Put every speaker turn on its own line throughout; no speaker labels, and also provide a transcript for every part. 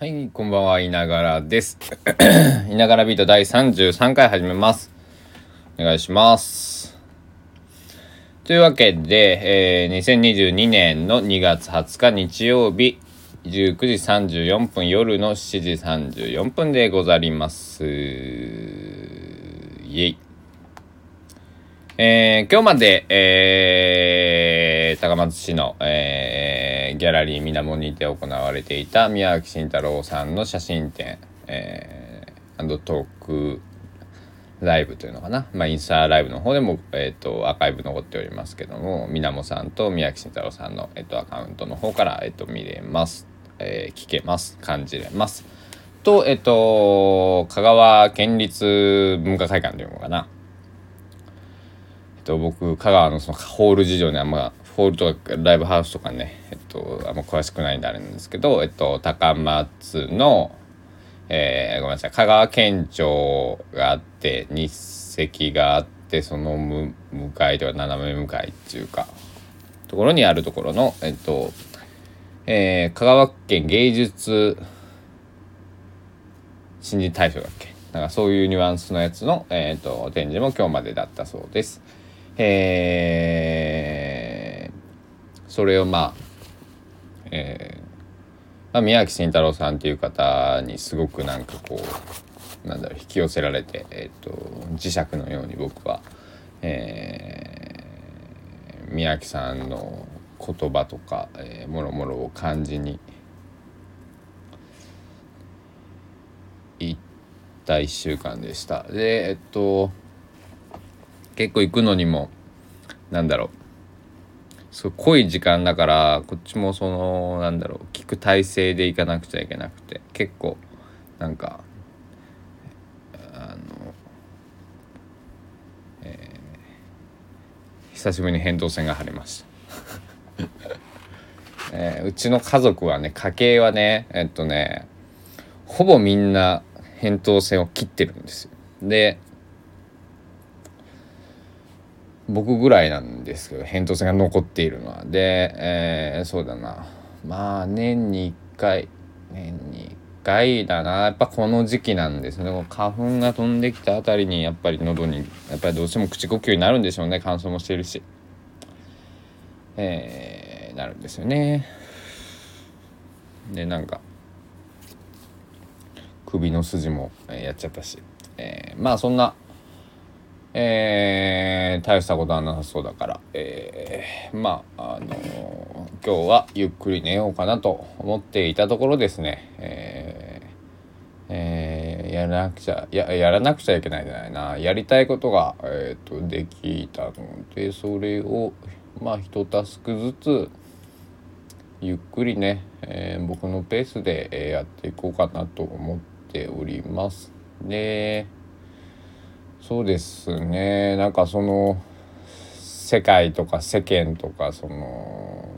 はい、こんばんは、いながらです。いながらビート第33回始めます。お願いします。というわけで、えー2022年の2月20日日曜日、19時34分、夜の7時34分でござります。イェイ。えー今日まで、えー高松市の、えーギャラリーみなもにて行われていた宮脇慎太郎さんの写真展、えー、アンドトークライブというのかな、まあ、インスタライブの方でも、えー、とアーカイブ残っておりますけどもみなもさんと宮脇慎太郎さんの、えー、とアカウントの方から、えー、と見れます、えー聞けます。感じれます。とえっ、と香川県立文化会館というのかな。と、僕香川のそのホール事情にあんまホールとかライブハウスとかね、えっと、あんま詳しくないんであれなんですけど、えっと、高松の、えーごめんなさい香川県庁があって日赤があってその向向かいとか斜め向かいっていうかところにあるところの、えっとえー香川県芸術新人大賞だっけ？なんかそういうニュアンスのやつの、えー、と展示も今日までだったそうです。えーそれをまあ、えーまあ、宮脇慎太郎さんっていう方にすごくなんかこうなんだろう引き寄せられて、えー、と磁石のように僕は、えー宮脇さんの言葉とか、えーもろもろを感じに行った1週間でした。でえっと結構行くのにもなんだろうすごい濃い時間だからこっちもそのなんだろう聞く体制で行かなくちゃいけなくて結構なんかあの、えー久しぶりに扁桃腺が腫れました、えーうちの家族はね家計はねえっとねほぼみんな扁桃腺を切ってるんですよ。で僕ぐらいなんですけど扁桃腺が残っているのは。で、えーそうだな。まあ年に1回年に1回だな。やっぱこの時期なんです。ね花粉が飛んできたあたりにやっぱり喉にやっぱりどうしても口呼吸になるんでしょうね。乾燥もしてるし。えーなるんですよね。でなんか首の筋もやっちゃったし、えーまあそんなえー大したことはなさそうだから、えーまあ、あのー今日はゆっくり寝ようかなと思っていたところですね、ええーやらなくちゃややらなくちゃいけないじゃないなやりたいことが、えー、とできたのでそれをまあ一タスクずつゆっくりね、え僕のペースで、えやっていこうかなと思っております。でそうですね。なんかその世界とか世間とかその、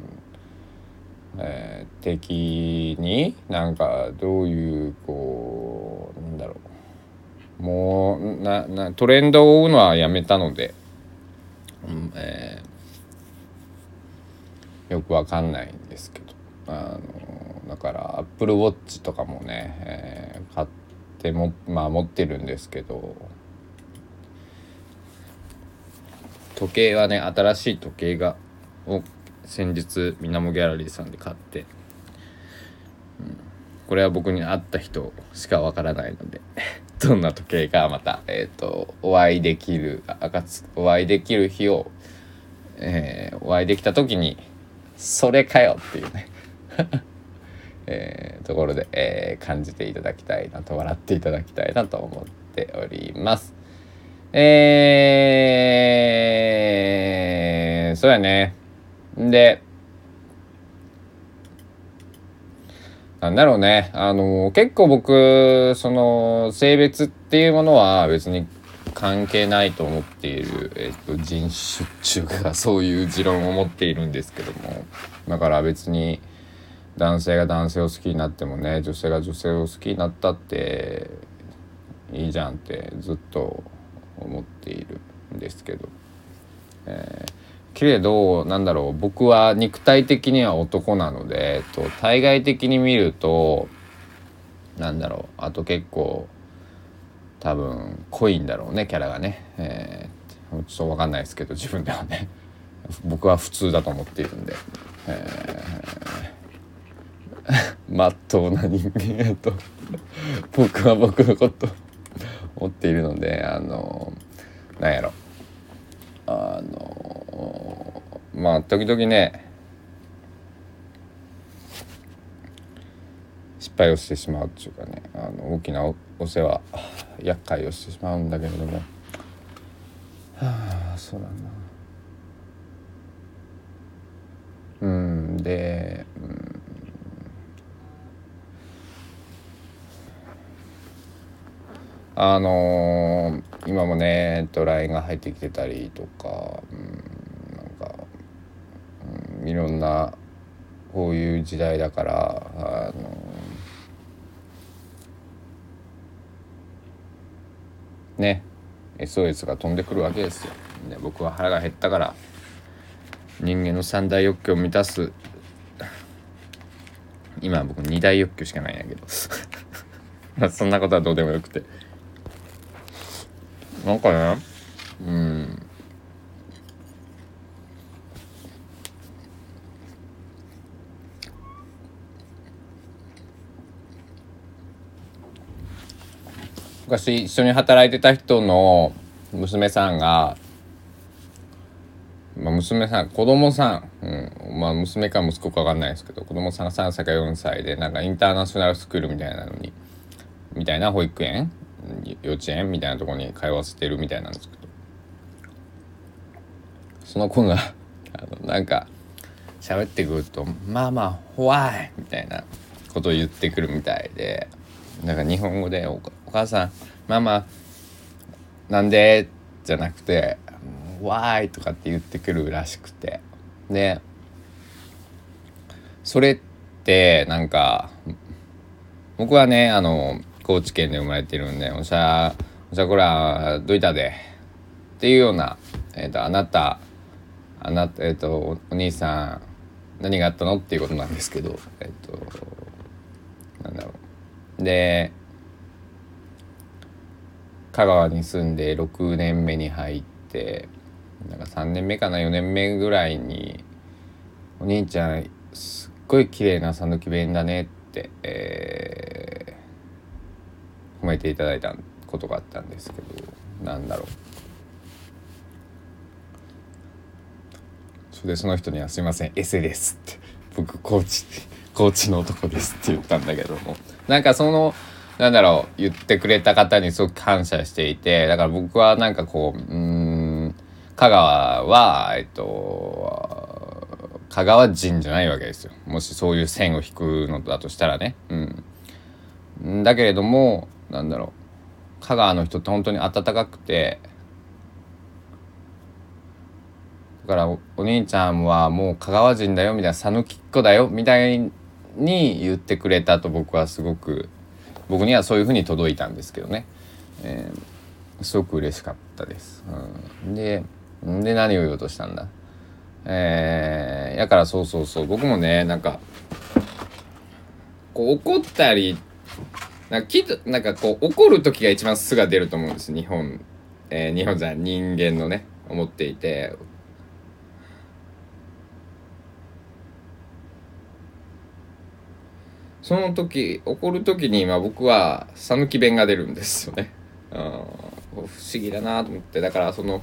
えー的になんかどういうこうなんだろう。もうななトレンドを追うのはやめたので、うんえーよくわかんないんですけど。あのだからアップルウォッチとかもね、えー買ってもまあ持ってるんですけど時計はね新しい時計がを先日みなもギャラリーさんで買って、うんこれは僕に会った人しかわからないので どんな時計がまた、えー、とお会いできるあかつお会いできる日を、えーお会いできた時に「それかよ!」っていうね えーところで、えー感じていただきたいなと笑っていただきたいなと思っております。えー、そうやね。んで、なんだろうね。あの、結構僕、その、性別っていうものは別に関係ないと思っている、えっと、人種っていうか、そういう持論を持っているんですけども。だから別に、男性が男性を好きになってもね、女性が女性を好きになったって、いいじゃんってずっと思っているんですけど。えーけれどなんだろう僕は肉体的には男なので、えっと、対外的に見るとなんだろうあと結構多分濃いんだろうねキャラがね、えー、ちょっと分かんないですけど自分ではね。僕は普通だと思っているんで、えー、まっとうな人間やと。僕は僕のこと。思っているのであのなんやろ。あのまあ時々ね失敗をしてしまうっていうかねあの大きなお世話厄介をしてしまうんだけれども。はあそうだな。うんで、うん、あのー、今もね、えっと、LINE が入ってきてたりとか、うん、なんか、うん、いろんなこういう時代だからあのね SOS が飛んでくるわけですよ。で僕は腹が減ったから人間の三大欲求を満たす。今は僕二大欲求しかないんやけど。まあそんなことはどうでもよくて。なんかねうん。昔一緒に働いてた人の娘さんが、まあ、娘さん子供さん、うん、まあ娘か息子か分かんないですけど子供さんが3歳か4歳でなんかインターナショナルスクールみたいなのにみたいな保育園幼稚園みたいなとこに通わせてるみたいなんですけどその子が あのなんか喋ってくると「まあまあホワイ!」みたいなことを言ってくるみたいで。なんか日本語でお「お母さんママなんで?」じゃなくて「わーい」とかって言ってくるらしくてでそれってなんか僕はねあの高知県で生まれてるんで「おしゃおしゃこらどいたで」っていうような「えーと、あなたあなたえっ、ー、とお兄さん何があったの?」っていうことなんですけどえっ、ー、となんだろうで香川に住んで6年目に入ってなんか3年目かな？4年目ぐらいに「お兄ちゃんすっごい綺麗な讃岐弁だね」って、えー、褒めていただいたことがあったんですけどなんだろう。それでその人には「すいませんエセです」って僕高知高知の男ですって言ったんだけども。なんかそのなんだろう言ってくれた方にすごく感謝していてだから僕はなんかこううん香川はえっと香川人じゃないわけですよ。もしそういう線を引くのだとしたらね。うん。だけれどもなんだろう。香川の人って本当に温かくて。だからお兄ちゃんはもう香川人だよみたいな讃岐っ子だよみたいに言ってくれたと僕はすごく僕にはそういうふうに届いたんですけどね、えー、すごく嬉しかったです。うん、でで何を言おうとしたんだ？えー、やからそうそうそう。僕もねなんかこう怒ったりなんかきなんかこう怒る時が一番素が出ると思うんです日本、えー、日本じゃ人間のね思っていて。その時怒る時に今僕は讃岐弁が出るんですよね。うん、不思議だなと思って。だからその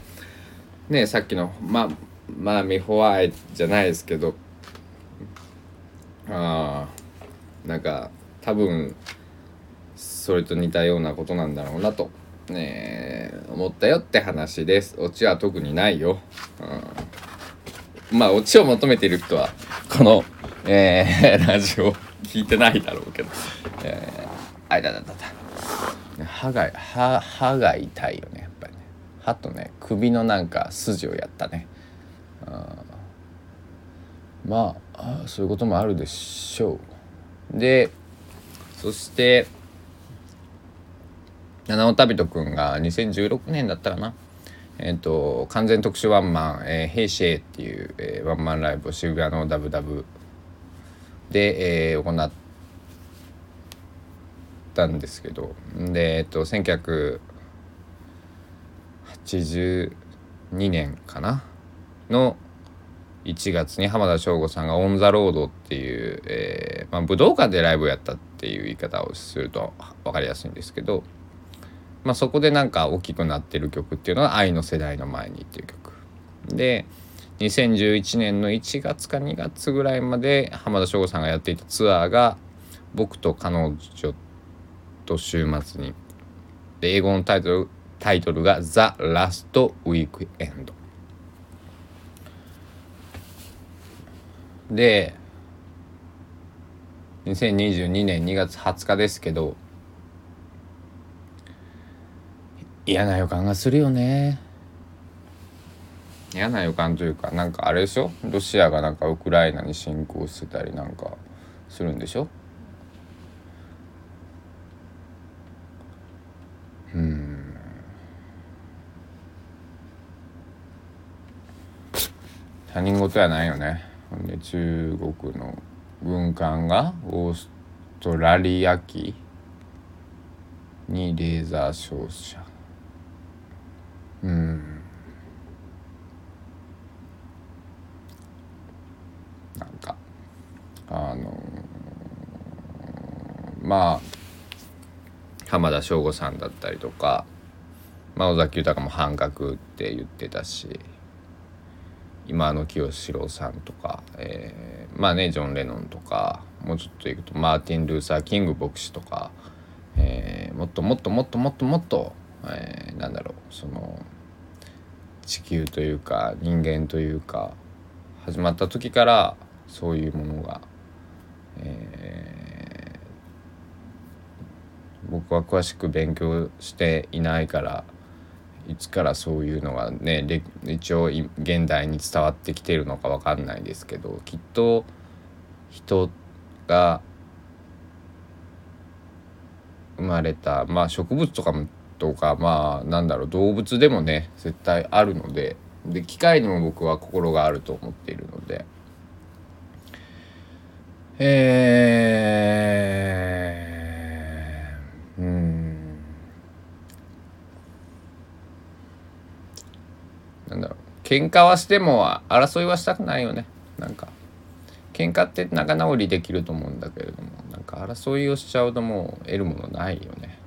ねさっきのままあミホワイじゃないですけど。あなんか多分それと似たようなことなんだろうなと、ね、思ったよって話です。オチは特にないよ。うん、まあオチを求めている人はこの、えー、ラジオ聞いてないだろうけど、えー、あいだだだだ歯が歯歯が痛いよねやっぱりね。歯とね首のなんか筋をやったね。まあそういうこともあるでしょう。でそして七尾旅人くんが2016年だったかな。えっ、ー、と完全特殊ワンマン「えー、ヘイシェイ」っていう、えー、ワンマンライブを渋谷のダブダブ。で、えー、行ったんですけど。でえっと1982年かな。の1月に浜田省吾さんが「オン・ザ・ロード」っていう、えーまあ、武道館でライブをやったっていう言い方をすると分かりやすいんですけど、まあ、そこでなんか大きくなってる曲っていうのは「愛の世代の前に」っていう曲。で2011年の1月か2月ぐらいまで浜田省吾さんがやっていたツアーが「僕と彼女と週末に」で英語のタイトルタイトルが「ザ・ラスト・ウィークエンド」で2022年2月20日ですけど嫌な予感がするよね。嫌な予感というかなんかあれでしょ？ロシアがなんかウクライナに侵攻してたりなんかするんでしょ？うん。他人事やないよね。で中国の軍艦がオーストラリア機にレーザー照射うんなんかあのー、まあ浜田省吾さんだったりとか、まあ、尾崎豊も半角って言ってたし今の清志郎さんとか、えー、まあねジョン・レノンとかもうちょっといくとマーティン・ルーサー・キング牧師とか、えー、もっともっともっともっともっと、えー、なんだろうその地球というか人間というか始まった時からそういうものが、えー、僕は詳しく勉強していないからいつからそういうのがね一応現代に伝わってきてるのか分かんないですけどきっと人が生まれたまあ植物とかもとかまあなんだろう動物でもね絶対あるのでで機械にも僕は心があると思っているので。えー、うんなんだろう喧嘩はしても争いはしたくないよね。なんか。喧嘩って仲直りできると思うんだけれどもなんか争いをしちゃうともう得るものないよね、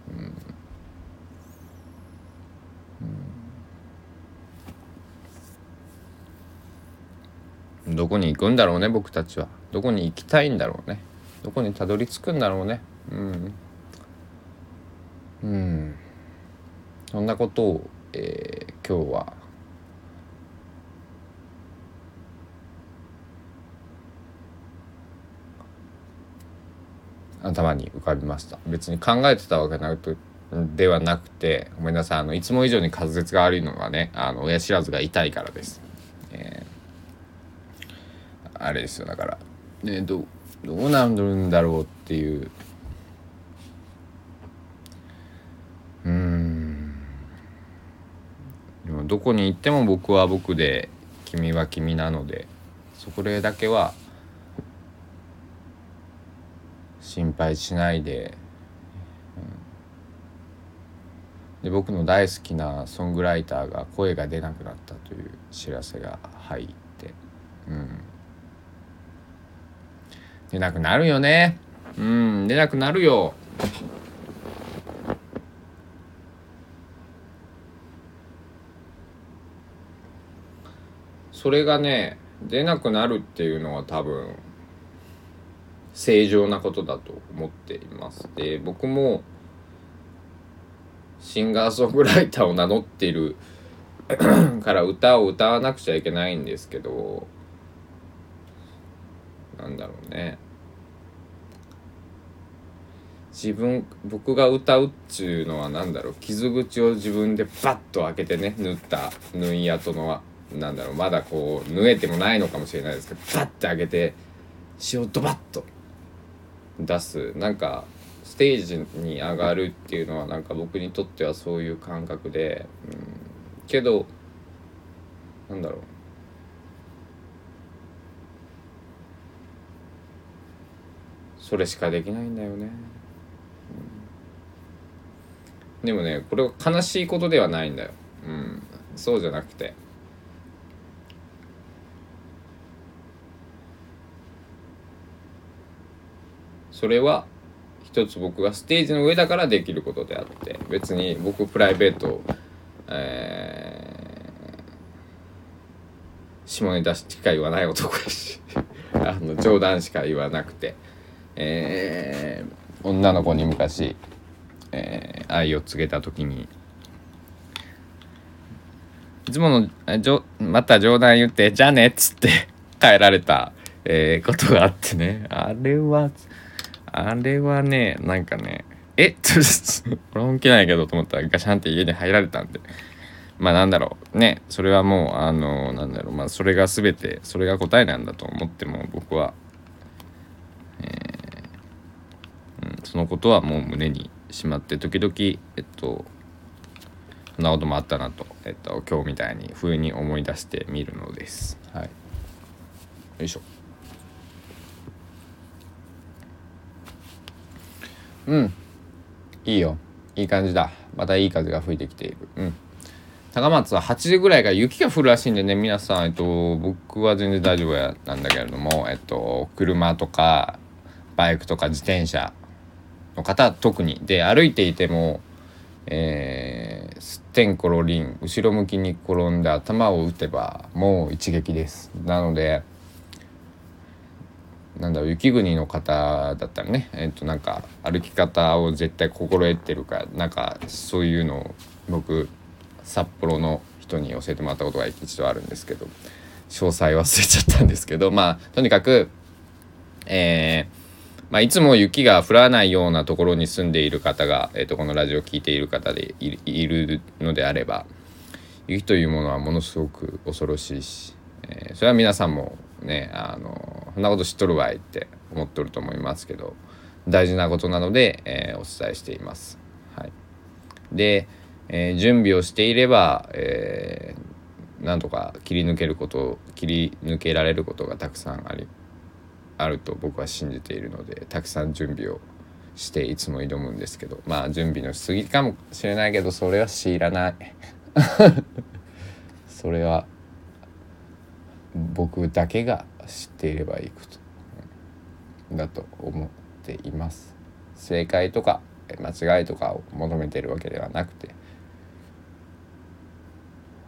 どこに行くんだろうね僕たちは。どこに行きたいんだろうね。どこにたどり着くんだろうね。うん。うん。そんなことを、えー、今日は頭に浮かびました。別に考えてたわけなくではなくてごめんなさい。あのいつも以上に滑舌が悪いのはねあの親知らずが痛いからです、えー、あれですよ。だからねどどうなるんだろうっていう。うん。でもどこに行っても僕は僕で君は君なのでそこだけは心配しないで,、で僕の大好きなソングライターが声が出なくなったという知らせが入って、うん、出なくなるよね。うん。出なくなるよ。それがね出なくなるっていうのは多分正常なことだと思っています。で僕もシンガーソングライターを名乗っている から歌を歌わなくちゃいけないんですけどなんだろうね。自分僕が歌うっちゅうのは何だろう。傷口を自分でバッと開けてね縫った縫い跡のなんだろう。まだこう縫えてもないのかもしれないですけどバッて開けて血をドバッと出す。なんかステージに上がるっていうのはなんか僕にとってはそういう感覚で、うん、けどなんだろう。それしかできないんだよね、でもねこれは悲しいことではないんだよ。うん。そうじゃなくて。それは一つ僕がステージの上だからできることであって別に僕プライベートえー、下ネタしか言わない男だし あの冗談しか言わなくてえー、女の子に昔、えー、愛を告げた時にいつものじょまた冗談言って「じゃあね」っつって帰られた、えー、ことがあってね。あれはあれはねなんかねえっとこれ本気なんやけどと思ったらガシャンって家に入られたんで。まあなんだろう。ねそれはもうあのなんだろう。まあそれが全てそれが答えなんだと思っても僕は、えーうん、そのことはもう胸にしまって時々えっとそんなこともあったなと、えっと、今日みたいに冬に思い出してみるのです。はい、よいしょ。うん。いいよ。いい感じだ。またいい風が吹いてきている。うん。高松は8時ぐらいから雪が降るらしいんでね皆さん、えっと、僕は全然大丈夫やなんだけれども、えっと、車とかバイクとか自転車の方特に。で歩いていてもえー、すってんころりん後ろ向きに転んで頭を打てばもう一撃です。なのでなんだろう雪国の方だったらねえっ、となんか歩き方を絶対心得てるかなんかそういうのを僕札幌の人に教えてもらったことが一度あるんですけど詳細忘れちゃったんですけどまあとにかくえーまあ、いつも雪が降らないようなところに住んでいる方が、えー、とこのラジオを聴いている方でいるのであれば雪というものはものすごく恐ろしいし、えー、それは皆さんもねあのそんなこと知っとるわいって思っとると思いますけど大事なことなので、えー、お伝えしています。はい、で、えー、準備をしていれば、えー、なんとか切り抜けること切り抜けられることがたくさんありあると僕は信じているのでたくさん準備をしていつも挑むんですけどまあ準備のしすぎかもしれないけどそれは知らない それは僕だけが知っていればいいことだと思っています。正解とか間違いとかを求めているわけではなくて。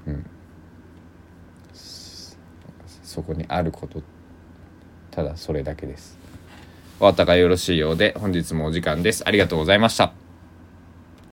うん。そこにあること。ただそれだけです。終わったかよろしいようで本日もお時間です。ありがとうございました。